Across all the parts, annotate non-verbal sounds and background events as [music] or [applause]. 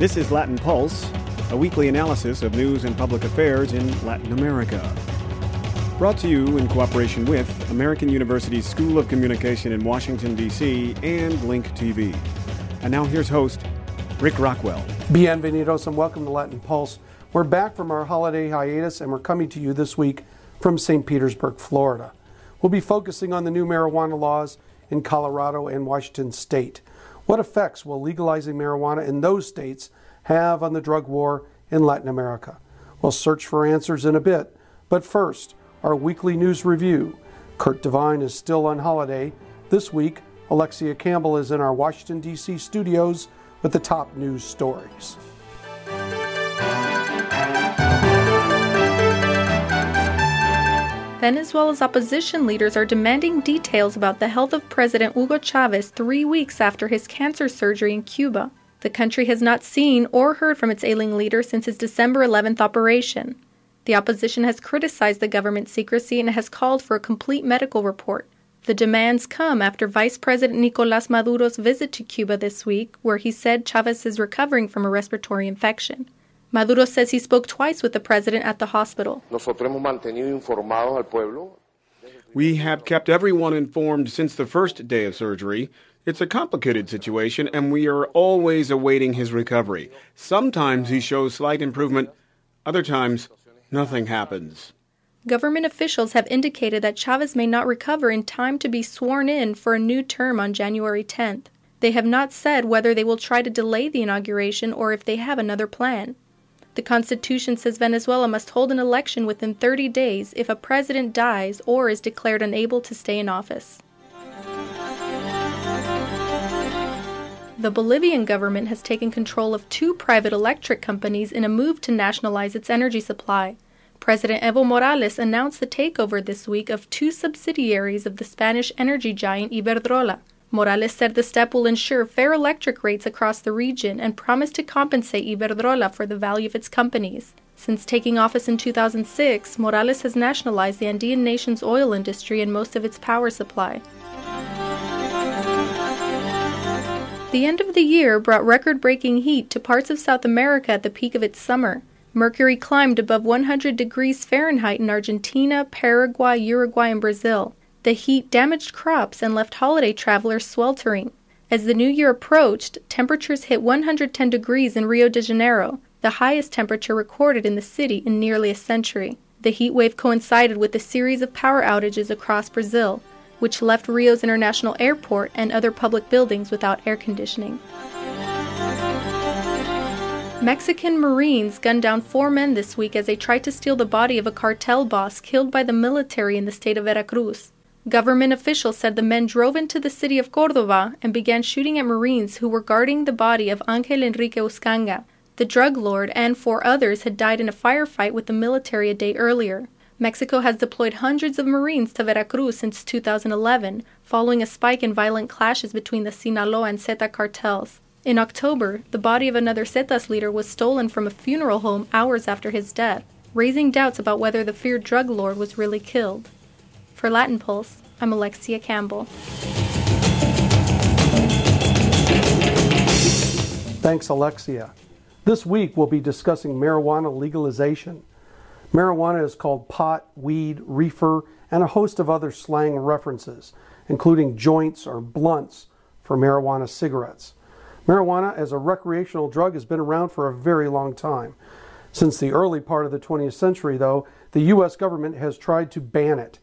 This is Latin Pulse, a weekly analysis of news and public affairs in Latin America. Brought to you in cooperation with American University's School of Communication in Washington, D.C., and Link TV. And now here's host Rick Rockwell. Bienvenidos and welcome to Latin Pulse. We're back from our holiday hiatus and we're coming to you this week from St. Petersburg, Florida. We'll be focusing on the new marijuana laws in Colorado and Washington state. What effects will legalizing marijuana in those states have on the drug war in Latin America? We'll search for answers in a bit, but first, our weekly news review. Kurt Devine is still on holiday. This week, Alexia Campbell is in our Washington, D.C. studios with the top news stories. Venezuela's opposition leaders are demanding details about the health of President Hugo Chavez three weeks after his cancer surgery in Cuba. The country has not seen or heard from its ailing leader since his December 11th operation. The opposition has criticized the government's secrecy and has called for a complete medical report. The demands come after Vice President Nicolas Maduro's visit to Cuba this week, where he said Chavez is recovering from a respiratory infection. Maduro says he spoke twice with the president at the hospital. We have kept everyone informed since the first day of surgery. It's a complicated situation, and we are always awaiting his recovery. Sometimes he shows slight improvement, other times, nothing happens. Government officials have indicated that Chavez may not recover in time to be sworn in for a new term on January 10th. They have not said whether they will try to delay the inauguration or if they have another plan. The Constitution says Venezuela must hold an election within 30 days if a president dies or is declared unable to stay in office. The Bolivian government has taken control of two private electric companies in a move to nationalize its energy supply. President Evo Morales announced the takeover this week of two subsidiaries of the Spanish energy giant Iberdrola. Morales said the step will ensure fair electric rates across the region and promised to compensate Iberdrola for the value of its companies. Since taking office in 2006, Morales has nationalized the Andean nation's oil industry and most of its power supply. The end of the year brought record breaking heat to parts of South America at the peak of its summer. Mercury climbed above 100 degrees Fahrenheit in Argentina, Paraguay, Uruguay, and Brazil. The heat damaged crops and left holiday travelers sweltering. As the new year approached, temperatures hit 110 degrees in Rio de Janeiro, the highest temperature recorded in the city in nearly a century. The heat wave coincided with a series of power outages across Brazil, which left Rio's international airport and other public buildings without air conditioning. Mexican Marines gunned down four men this week as they tried to steal the body of a cartel boss killed by the military in the state of Veracruz. Government officials said the men drove into the city of Cordoba and began shooting at Marines who were guarding the body of Angel Enrique Uscanga. The drug lord and four others had died in a firefight with the military a day earlier. Mexico has deployed hundreds of Marines to Veracruz since 2011, following a spike in violent clashes between the Sinaloa and Zeta cartels. In October, the body of another Zetas leader was stolen from a funeral home hours after his death, raising doubts about whether the feared drug lord was really killed. For Latin Pulse, I'm Alexia Campbell. Thanks, Alexia. This week we'll be discussing marijuana legalization. Marijuana is called pot, weed, reefer, and a host of other slang references, including joints or blunts for marijuana cigarettes. Marijuana as a recreational drug has been around for a very long time. Since the early part of the 20th century, though, the U.S. government has tried to ban it.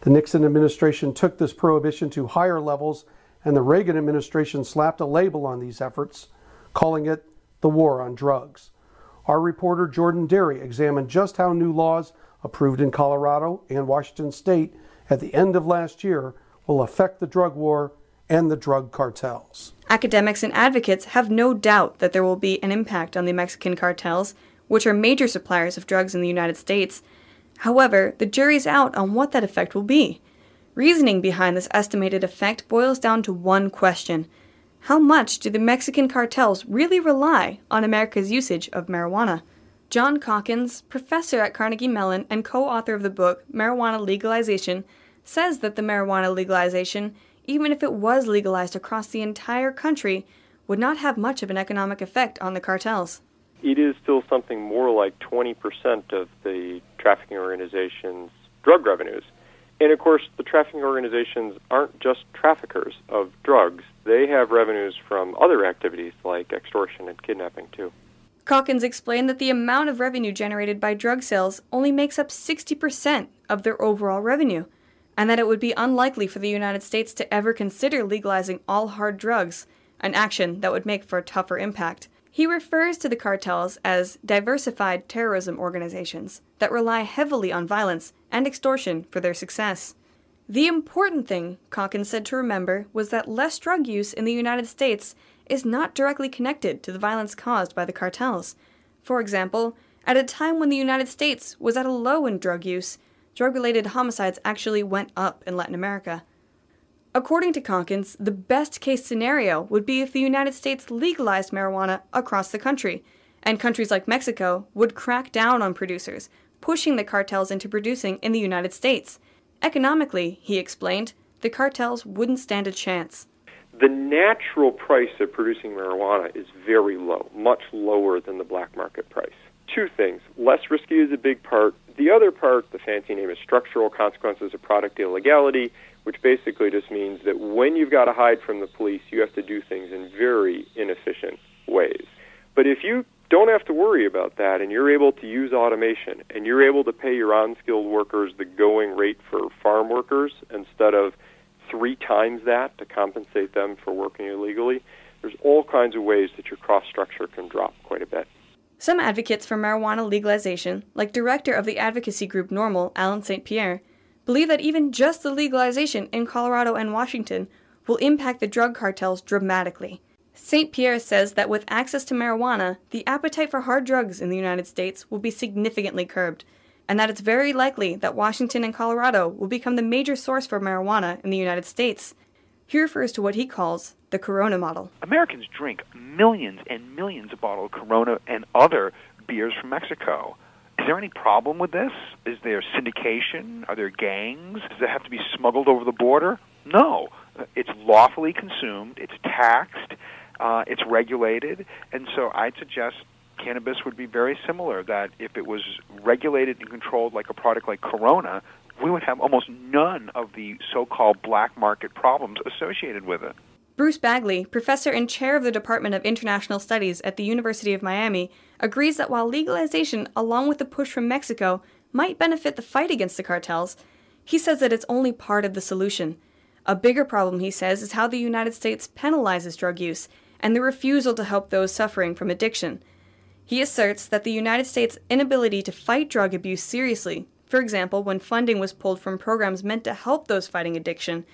The Nixon administration took this prohibition to higher levels, and the Reagan administration slapped a label on these efforts, calling it the war on drugs. Our reporter Jordan D'eri examined just how new laws approved in Colorado and Washington state at the end of last year will affect the drug war and the drug cartels. Academics and advocates have no doubt that there will be an impact on the Mexican cartels, which are major suppliers of drugs in the United States However, the jury's out on what that effect will be. Reasoning behind this estimated effect boils down to one question How much do the Mexican cartels really rely on America's usage of marijuana? Jon Caulkins, professor at Carnegie Mellon and co author of the book Marijuana Legalization, says that the marijuana legalization, even if it was legalized across the entire country, would not have much of an economic effect on the cartels. It is still something more like 20% of the trafficking organization's drug revenues. And of course, the trafficking organizations aren't just traffickers of drugs. They have revenues from other activities like extortion and kidnapping, too. Caulkins explained that the amount of revenue generated by drug sales only makes up 60% of their overall revenue, and that it would be unlikely for the United States to ever consider legalizing all hard drugs, an action that would make for a tougher impact. He refers to the cartels as diversified terrorism organizations that rely heavily on violence and extortion for their success. The important thing, Caulkins said to remember, was that less drug use in the United States is not directly connected to the violence caused by the cartels. For example, at a time when the United States was at a low in drug use, drug related homicides actually went up in Latin America. According to Caulkins, the best case scenario would be if the United States legalized marijuana across the country, and countries like Mexico would crack down on producers, pushing the cartels into producing in the United States. Economically, he explained, the cartels wouldn't stand a chance. The natural price of producing marijuana is very low, much lower than the black market price. Two things. Less risky is a big part. The other part, the fancy name is structural consequences of product illegality, which basically just means that when you've got to hide from the police, you have to do things in very inefficient ways. But if you don't have to worry about that and you're able to use automation and you're able to pay your unskilled workers the going rate for farm workers instead of three times that to compensate them for working illegally, there's all kinds of ways that your cost structure can drop quite a bit. Some advocates for marijuana legalization, like director of the advocacy group NORML, Allen St. Pierre, believe that even just the legalization in Colorado and Washington will impact the drug cartels dramatically. St. Pierre says that with access to marijuana, the appetite for hard drugs in the United States will be significantly curbed, and that it's very likely that Washington and Colorado will become the major source for marijuana in the United States. He refers to what he calls the Corona model. Americans drink millions and millions of bottles of Corona and other beers from Mexico. Is there any problem with this? Is there syndication? Are there gangs? Does it have to be smuggled over the border? No. It's lawfully consumed, it's taxed, uh, it's regulated, and so I'd suggest cannabis would be very similar. That if it was regulated and controlled like a product like Corona, we would have almost none of the so called black market problems associated with it. Bruce Bagley, professor and chair of the Department of International Studies at the University of Miami, agrees that while legalization, along with the push from Mexico, might benefit the fight against the cartels, he says that it's only part of the solution. A bigger problem, he says, is how the United States penalizes drug use and the refusal to help those suffering from addiction. He asserts that the United States' inability to fight drug abuse seriously, for example, when funding was pulled from programs meant to help those fighting addiction,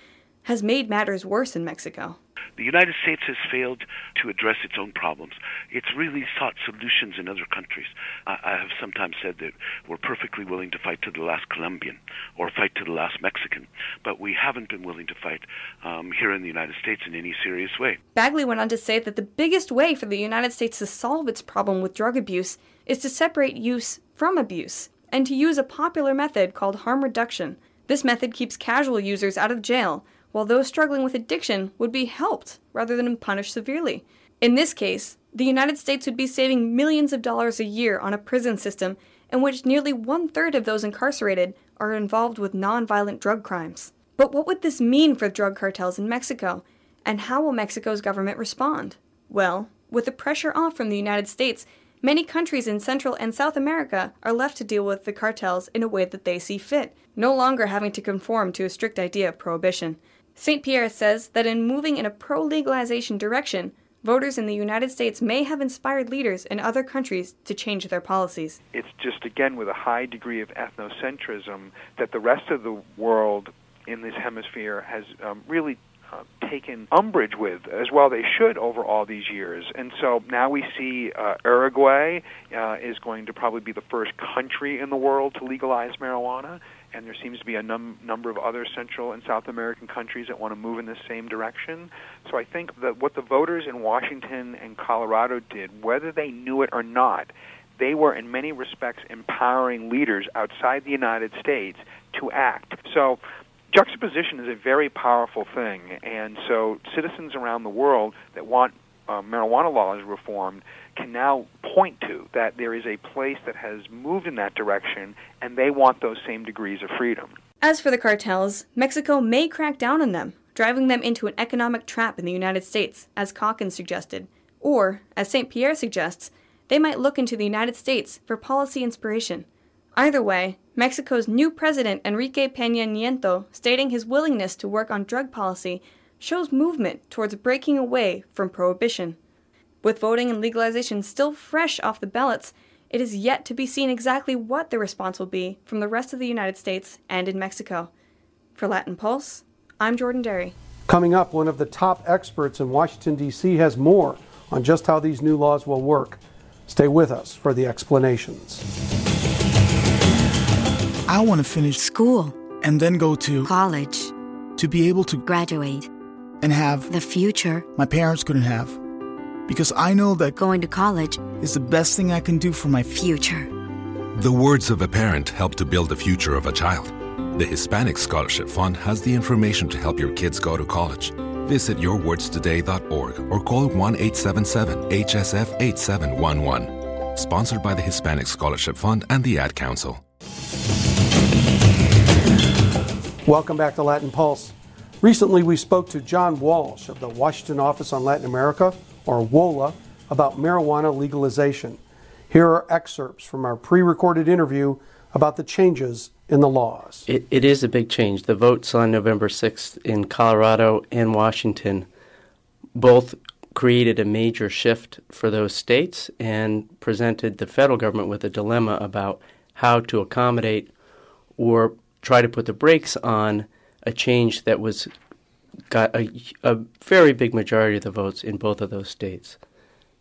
has made matters worse in Mexico. The United States has failed to address its own problems. It's really sought solutions in other countries. I, I have sometimes said that we're perfectly willing to fight to the last Colombian or fight to the last Mexican, but we haven't been willing to fight um, here in the United States in any serious way. Bagley went on to say that the biggest way for the United States to solve its problem with drug abuse is to separate use from abuse and to use a popular method called harm reduction. This method keeps casual users out of jail while those struggling with addiction would be helped rather than punished severely. In this case, the United States would be saving millions of dollars a year on a prison system in which nearly one third of those incarcerated are involved with nonviolent drug crimes. But what would this mean for drug cartels in Mexico? And how will Mexico's government respond? Well, with the pressure off from the United States, many countries in Central and South America are left to deal with the cartels in a way that they see fit, no longer having to conform to a strict idea of prohibition. St. Pierre says that in moving in a pro legalization direction, voters in the United States may have inspired leaders in other countries to change their policies. It's just, again, with a high degree of ethnocentrism that the rest of the world in this hemisphere has um, really uh, taken umbrage with, as well they should over all these years. And so now we see uh, Uruguay uh, is going to probably be the first country in the world to legalize marijuana and there seems to be a num- number of other Central and South American countries that want to move in the same direction. So I think that what the voters in Washington and Colorado did, whether they knew it or not, they were in many respects empowering leaders outside the United States to act. So juxtaposition is a very powerful thing, and so citizens around the world that want uh, marijuana laws reformed can now point to that there is a place that has moved in that direction and they want those same degrees of freedom. As for the cartels, Mexico may crack down on them, driving them into an economic trap in the United States, as Caulkins suggested. Or, as St. Pierre suggests, they might look into the United States for policy inspiration. Either way, Mexico's new president Enrique Peña Nieto stating his willingness to work on drug policy shows movement towards breaking away from prohibition. With voting and legalization still fresh off the ballots, it is yet to be seen exactly what the response will be from the rest of the United States and in Mexico. For Latin Pulse, I'm Jordan D'eri. Coming up, one of the top experts in Washington, D.C. has more on just how these new laws will work. Stay with us for the explanations. I want to finish school and then go to college to be able to graduate and have the future my parents couldn't have. Because I know that going to college is the best thing I can do for my future. The words of a parent help to build the future of a child. The Hispanic Scholarship Fund has the information to help your kids go to college. Visit yourwordstoday.org or call 1 877 HSF 8711. Sponsored by the Hispanic Scholarship Fund and the Ad Council. Welcome back to Latin Pulse. Recently, we spoke to John Walsh of the Washington Office on Latin America, or WOLA, about marijuana legalization. Here are excerpts from our pre recorded interview about the changes in the laws. It, it is a big change. The votes on November 6th in Colorado and Washington both created a major shift for those states and presented the federal government with a dilemma about how to accommodate or try to put the brakes on a change that was got a, a very big majority of the votes in both of those states.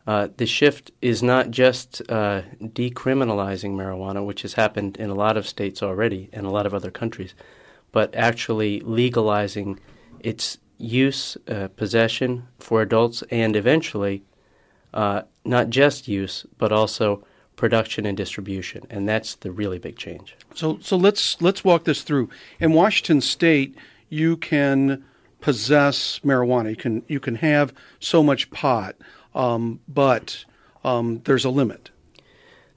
Uh, the shift is not just uh, decriminalizing marijuana, which has happened in a lot of states already and a lot of other countries, but actually legalizing its use, uh, possession for adults, and eventually uh, not just use, but also production and distribution. And that's the really big change. So, so let's let's walk this through. In Washington State, you can possess marijuana. You can you can have so much pot um, but um, there's a limit.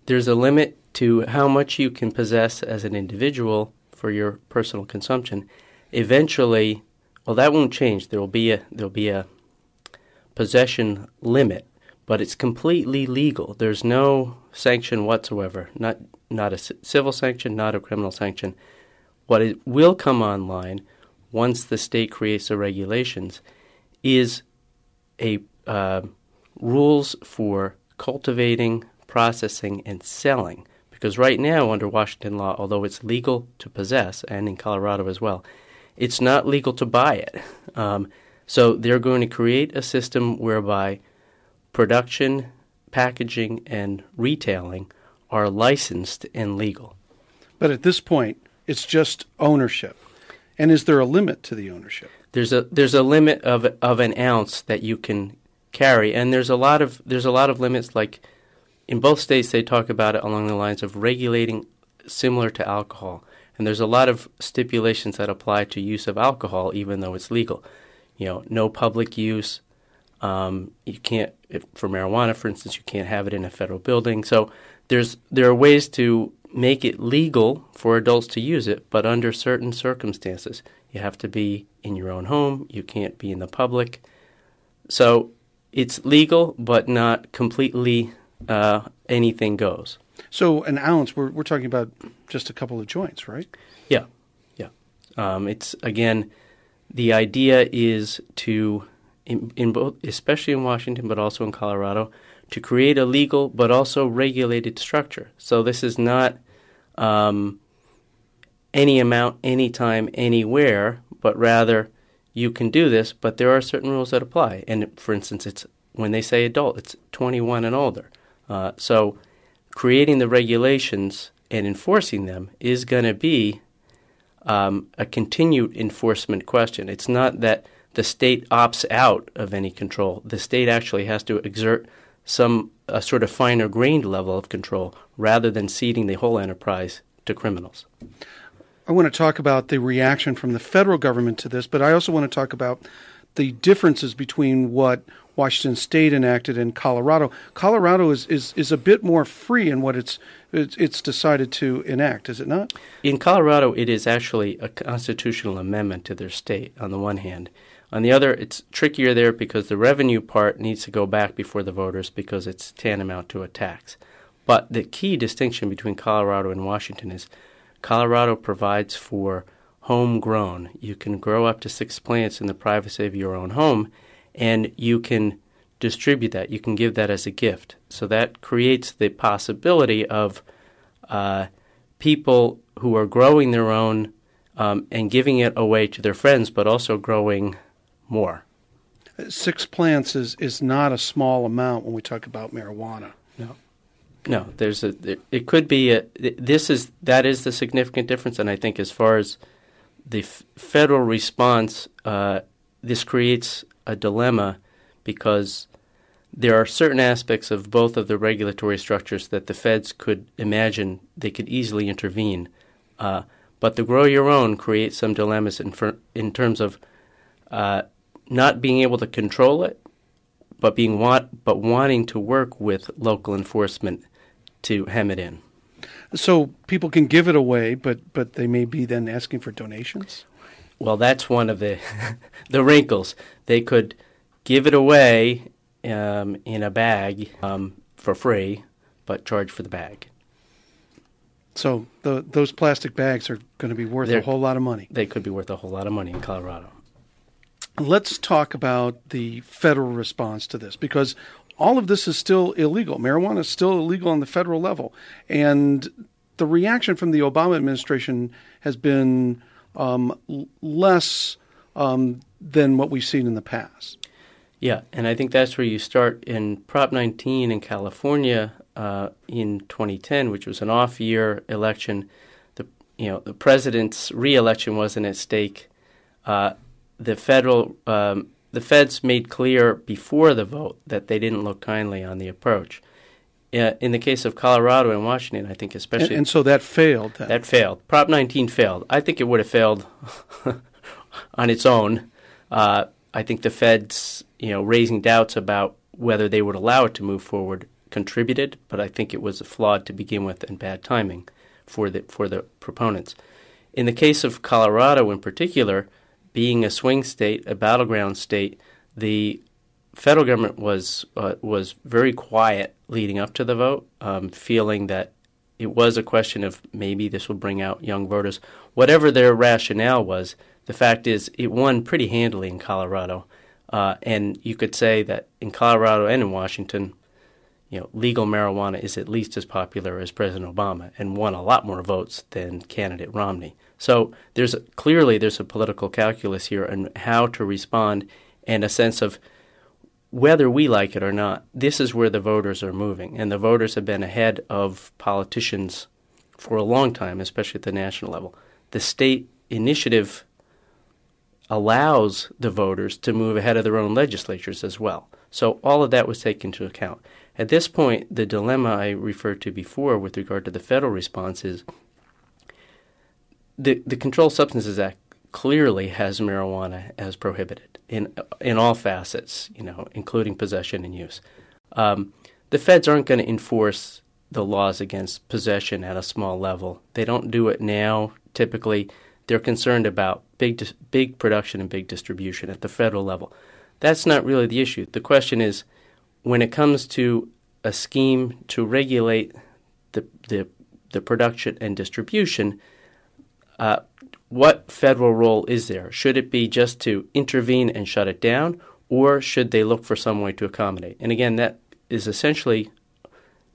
There's a limit to how much you can possess as an individual for your personal consumption. Eventually, well, that won't change. There will be a there'll be a possession limit, but it's completely legal. There's no sanction whatsoever. Not not a civil sanction, not a criminal sanction. What it will come online once the state creates the regulations is a uh, rules for cultivating, processing, and selling. Because right now, under Washington law, although it's legal to possess, and in Colorado as well, it's not legal to buy it. Um, so they're going to create a system whereby production, packaging, and retailing are licensed and legal. But at this point, it's just ownership. And is there a limit to the ownership? There's a there's a limit of of an ounce that you can carry. And there's a lot of there's a lot of limits. Like in both states, they talk about it along the lines of regulating similar to alcohol. And there's a lot of stipulations that apply to use of alcohol, even though it's legal. You know, no public use. Um, you can't if, for marijuana, for instance, you can't have it in a federal building. So there's there are ways to make it legal for adults to use it, but under certain circumstances. You have to be in your own home. You can't be in the public. So it's legal, but not completely uh, anything goes. So an ounce, we're we're talking about just a couple of joints, right? Yeah, yeah. Um, it's again, the idea is to in, in both, especially in Washington, but also in Colorado, to create a legal but also regulated structure. So this is not um, any amount, anytime, anywhere, but rather you can do this, but there are certain rules that apply. And for instance, it's when they say adult, it's 21 and older. Uh, so creating the regulations and enforcing them is going to be um, a continued enforcement question. It's not that the state opts out of any control. The state actually has to exert some a sort of finer grained level of control rather than ceding the whole enterprise to criminals. I want to talk about the reaction from the federal government to this, but I also want to talk about the differences between what Washington State enacted and Colorado. Colorado is, is, is a bit more free in what it's, it's, it's decided to enact, is it not? In Colorado, it is actually a constitutional amendment to their state, on the one hand. On the other, it's trickier there because the revenue part needs to go back before the voters because it's tantamount to a tax. But the key distinction between Colorado and Washington is Colorado provides for homegrown. You can grow up to six plants in the privacy of your own home, and you can distribute that. You can give that as a gift. So that creates the possibility of uh, people who are growing their own um, and giving it away to their friends, but also growing more. Six plants is, is not a small amount when we talk about marijuana. No. No, there's a. It could be a. This is that is the significant difference, and I think as far as the f- federal response, uh, this creates a dilemma because there are certain aspects of both of the regulatory structures that the feds could imagine they could easily intervene. Uh, but the grow your own creates some dilemmas in, for, in terms of uh, not being able to control it, but being want, but wanting to work with local enforcement to hem it in. So people can give it away, but but they may be then asking for donations. Well, that's one of the [laughs] the wrinkles. They could give it away um, in a bag um, for free, but charge for the bag. So the, those plastic bags are going to be worth They're, a whole lot of money. They could be worth a whole lot of money in Colorado. Let's talk about the federal response to this because all of this is still illegal. Marijuana is still illegal on the federal level. And the reaction from the Obama administration has been um, less um, than what we've seen in the past. Yeah, and I think that's where you start in Prop 19 in California uh, in 2010, which was an off-year election. The you know the president's reelection wasn't at stake. Uh, the federal um, the feds made clear before the vote that they didn't look kindly on the approach. Uh, in the case of Colorado and Washington, I think especially. And, and so that failed. Then. That failed. Prop 19 failed. I think it would have failed [laughs] on its own. Uh, I think the feds, you know, raising doubts about whether they would allow it to move forward contributed, but I think it was flawed to begin with and bad timing for the for the proponents. In the case of Colorado, in particular, being a swing state, a battleground state, the federal government was uh, was very quiet leading up to the vote, um, feeling that it was a question of maybe this will bring out young voters. Whatever their rationale was, the fact is it won pretty handily in Colorado, uh, and you could say that in Colorado and in Washington, you know, legal marijuana is at least as popular as President Obama and won a lot more votes than candidate Romney. So there's a, clearly there's a political calculus here and how to respond and a sense of whether we like it or not. This is where the voters are moving, and the voters have been ahead of politicians for a long time, especially at the national level. The state initiative allows the voters to move ahead of their own legislatures as well. So all of that was taken into account. At this point, the dilemma I referred to before with regard to the federal response is the the Controlled Substances Act clearly has marijuana as prohibited in in all facets, you know, including possession and use. Um, the feds aren't going to enforce the laws against possession at a small level. They don't do it now. Typically, they're concerned about big big production and big distribution at the federal level. That's not really the issue. The question is when it comes to a scheme to regulate the the, the production and distribution uh, what federal role is there? Should it be just to intervene and shut it down, or should they look for some way to accommodate? And again, that is essentially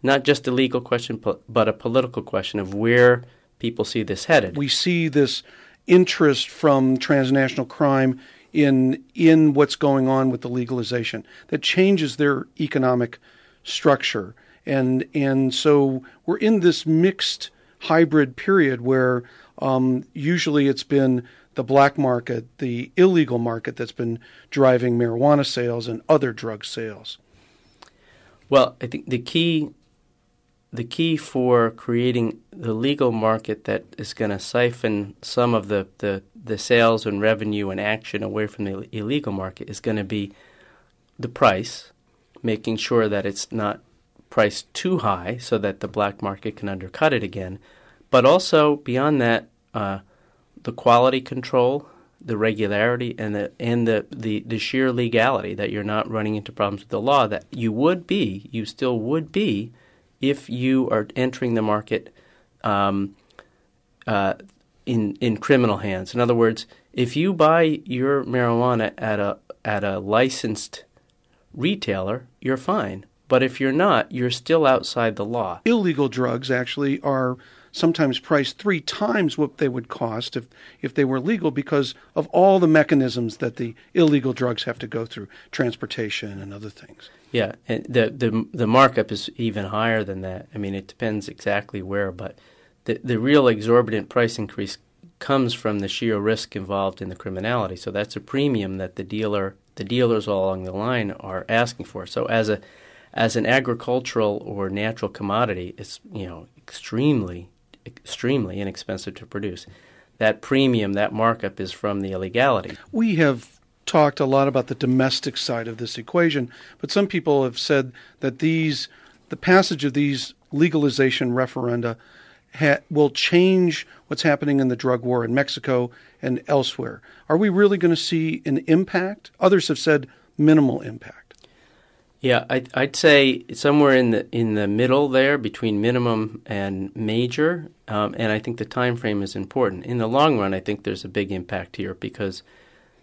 not just a legal question, but a political question of where people see this headed. We see this interest from transnational crime in in what's going on with the legalization that changes their economic structure and and so we're in this mixed hybrid period where um, usually it's been the black market, the illegal market that's been driving marijuana sales and other drug sales. Well, I think the key the key for creating the legal market that is going to siphon some of the, the, the sales and revenue and action away from the illegal market is going to be the price, making sure that it's not priced too high so that the black market can undercut it again, but also beyond that, uh, the quality control, the regularity, and the and the, the the sheer legality that you're not running into problems with the law that you would be, you still would be, if you are entering the market um, uh, in in criminal hands. In other words, if you buy your marijuana at a at a licensed retailer, you're fine. But if you're not, you're still outside the law. Illegal drugs actually are sometimes priced three times what they would cost if, if they were legal because of all the mechanisms that the illegal drugs have to go through, transportation and other things. Yeah, and the the the markup is even higher than that. I mean, it depends exactly where, but the the real exorbitant price increase comes from the sheer risk involved in the criminality. So that's a premium that the dealer the dealers all along the line are asking for. So as a as an agricultural or natural commodity, it's you know extremely extremely inexpensive to produce. That premium, that markup is from the illegality. We have talked a lot about the domestic side of this equation, but some people have said that these the passage of these legalization referenda ha- will change what's happening in the drug war in Mexico and elsewhere. Are we really going to see an impact? Others have said minimal impact. Yeah, I'd, I'd say somewhere in the in the middle there between minimum and major, um, and I think the time frame is important. In the long run, I think there's a big impact here because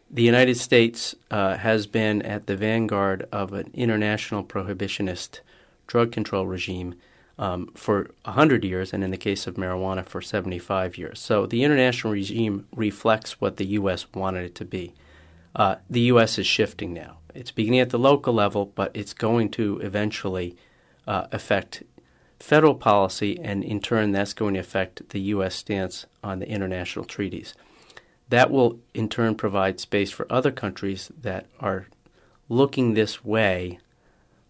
the United States uh, has been at the vanguard of an international prohibitionist drug control regime um, for 100 years, and in the case of marijuana, for 75 years. So the international regime reflects what the U.S. wanted it to be. Uh, the U.S. is shifting now. It's beginning at the local level, but it's going to eventually uh, affect federal policy, and in turn, that's going to affect the U.S. stance on the international treaties. That will, in turn, provide space for other countries that are looking this way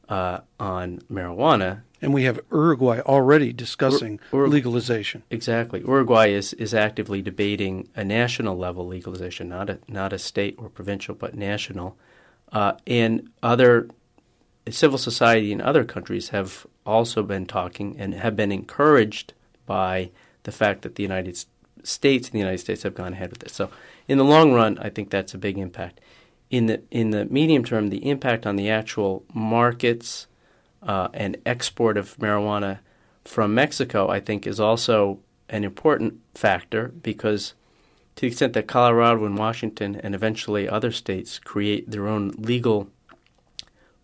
uh, on marijuana and we have Uruguay already discussing Ur- legalization. Exactly. Uruguay is, is actively debating a national level legalization, not a, not a state or provincial, but national. Uh, and other civil society in other countries have also been talking and have been encouraged by the fact that the United States and the United States have gone ahead with this. So, in the long run, I think that's a big impact. In the in the medium term, the impact on the actual markets uh, and export of marijuana from Mexico, I think, is also an important factor because to the extent that Colorado and Washington and eventually other states create their own legal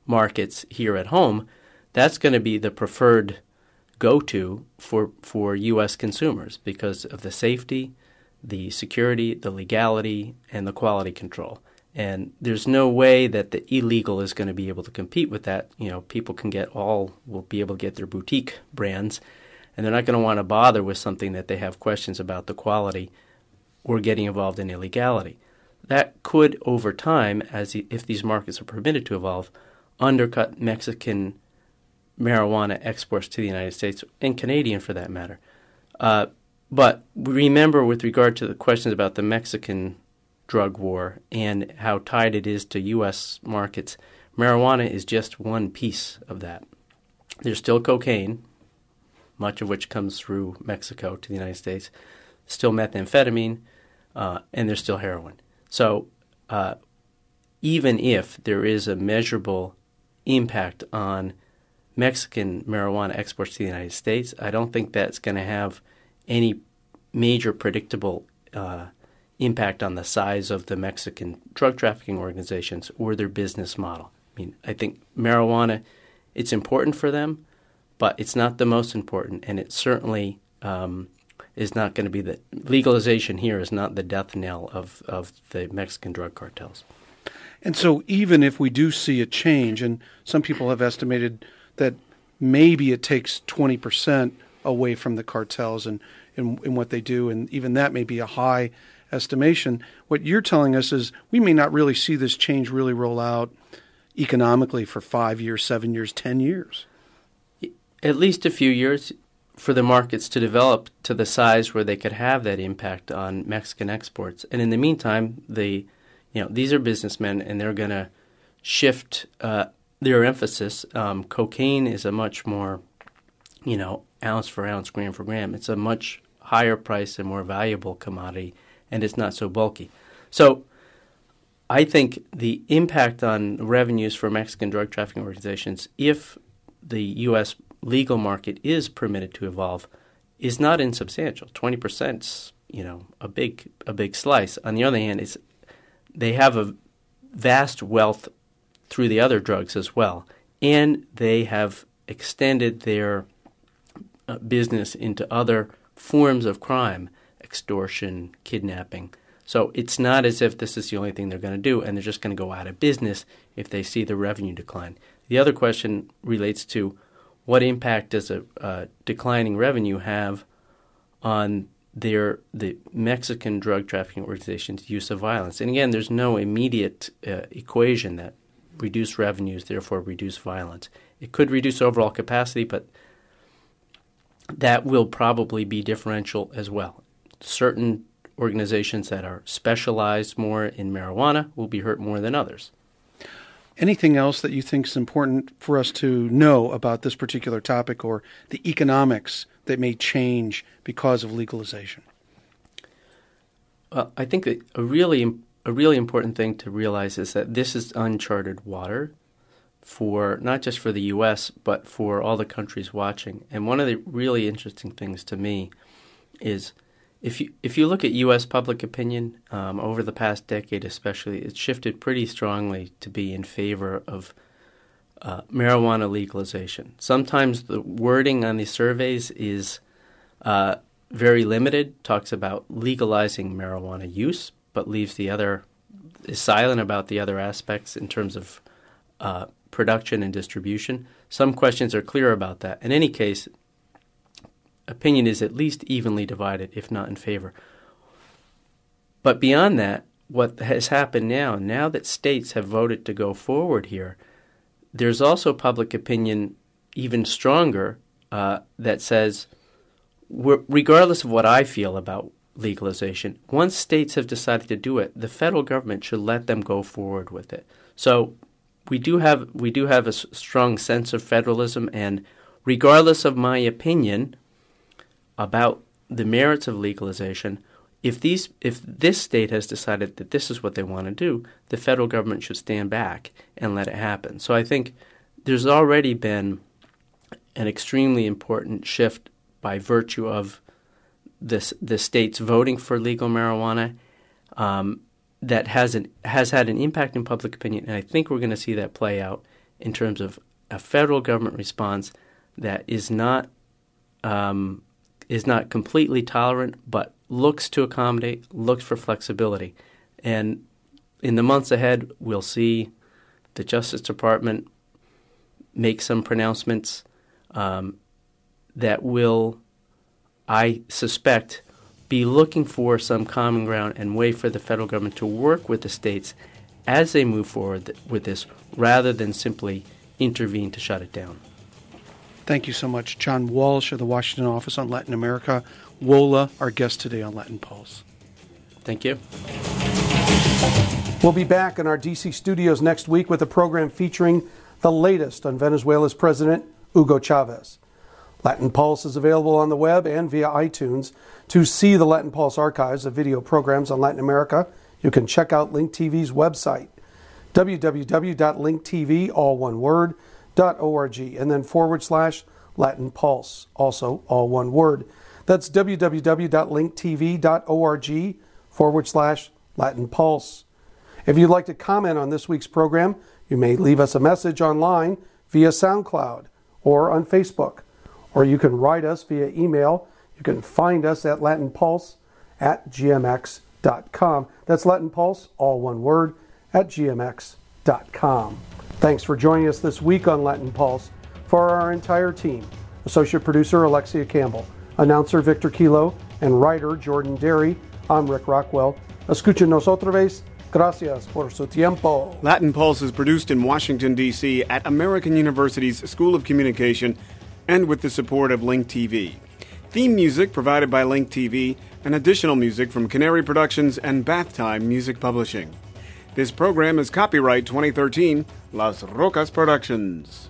markets here at home, that's going to be the preferred go to for, for U.S. consumers because of the safety, the security, the legality, and the quality control. And there's no way that the illegal is going to be able to compete with that. You know, people can get all, will be able to get their boutique brands, and they're not going to want to bother with something that they have questions about the quality or getting involved in illegality. That could, over time, as if these markets are permitted to evolve, undercut Mexican marijuana exports to the United States and Canadian for that matter. Uh, but remember, with regard to the questions about the Mexican drug war and how tied it is to U.S. markets, marijuana is just one piece of that. There's still cocaine, much of which comes through Mexico to the United States, still methamphetamine, uh, and there's still heroin. So uh, even if there is a measurable impact on Mexican marijuana exports to the United States, I don't think that's going to have any major predictable uh, impact on the size of the Mexican drug trafficking organizations or their business model. I mean, I think marijuana, it's important for them, but it's not the most important, and it certainly um, is not going to be the legalization here is not the death knell of, of the Mexican drug cartels. And so, even if we do see a change, and some people have estimated that maybe it takes 20% away from the cartels and in, in what they do, and even that may be a high estimation. What you're telling us is we may not really see this change really roll out economically for five years, seven years, ten years. At least a few years for the markets to develop to the size where they could have that impact on Mexican exports. And in the meantime, the you know these are businessmen and they're going to shift uh, their emphasis. Um, cocaine is a much more, you know, ounce for ounce, gram for gram. It's a much higher price and more valuable commodity, and it's not so bulky. So, I think the impact on revenues for Mexican drug trafficking organizations, if the U.S. legal market is permitted to evolve, is not insubstantial. Twenty percent, you know, a big a big slice. On the other hand, it's they have a vast wealth through the other drugs as well, and they have extended their uh, business into other forms of crime, extortion, kidnapping. So it's not as if this is the only thing they're going to do, and they're just going to go out of business if they see the revenue decline. The other question relates to what impact does a, declining revenue have on their the Mexican drug trafficking organization's use of violence? And again, there's no immediate uh, equation that reduce revenues, therefore reduce violence. It could reduce overall capacity, but that will probably be differential as well. Certain organizations that are specialized more in marijuana will be hurt more than others. Anything else that you think is important for us to know about this particular topic or the economics that may change because of legalization? Uh, I think that a really a really important thing to realize is that this is uncharted water for not just for the U.S. but for all the countries watching. And one of the really interesting things to me is if you if you look at U.S. public opinion um, over the past decade, especially, it's shifted pretty strongly to be in favor of uh, marijuana legalization. Sometimes the wording on these surveys is uh, very limited, talks about legalizing marijuana use, but leaves the other is silent about the other aspects in terms of uh, production and distribution. Some questions are clear about that. In any case, opinion is at least evenly divided, if not in favor. But beyond that, what has happened now, now that states have voted to go forward here, there's also public opinion even stronger uh, that says, regardless of what I feel about legalization, once states have decided to do it, the federal government should let them go forward with it. So we do have we do have a strong sense of federalism, and regardless of my opinion about the merits of legalization, if these if this state has decided that this is what they want to do, the federal government should stand back and let it happen. So I think there's already been an extremely important shift by virtue of this the states voting for legal marijuana um, that has an, has had an impact in public opinion, and I think we're going to see that play out in terms of a federal government response that is not um, is not completely tolerant, but looks to accommodate, looks for flexibility, and in the months ahead, we'll see the Justice Department make some pronouncements um, that will I suspect, be looking for some common ground and way for the federal government to work with the states as they move forward with this rather than simply intervene to shut it down. Thank you so much, John Walsh of the Washington Office on Latin America. WOLA, our guest today on Latin Pulse. Thank you. We'll be back in our DC studios next week with a program featuring the latest on Venezuela's President, Hugo Chavez. Latin Pulse is available on the web and via iTunes. To see the Latin Pulse archives of video programs on Latin America, you can check out Link TV's website, www.linktv, all one word, .org, and then forward slash Latin Pulse, also all one word. That's www.linktv.org forward slash Latin Pulse. If you'd like to comment on this week's program, you may leave us a message online via SoundCloud or on Facebook or you can write us via email. You can find us at Latin Pulse at gmx.com. That's Latin Pulse, all one word, at gmx.com. Thanks for joining us this week on Latin Pulse. For our entire team, Associate Producer Alexia Campbell, Announcer Victor Kilo, and Writer Jordan D'eri, I'm Rick Rockwell. Escúchenos otra vez. Gracias por su tiempo. Latin Pulse is produced in Washington, D.C. at American University's School of Communication and with the support of Link TV. Theme music provided by Link TV and additional music from Canary Productions and Bath Time Music Publishing. This program is copyright 2013, Las Rocas Productions.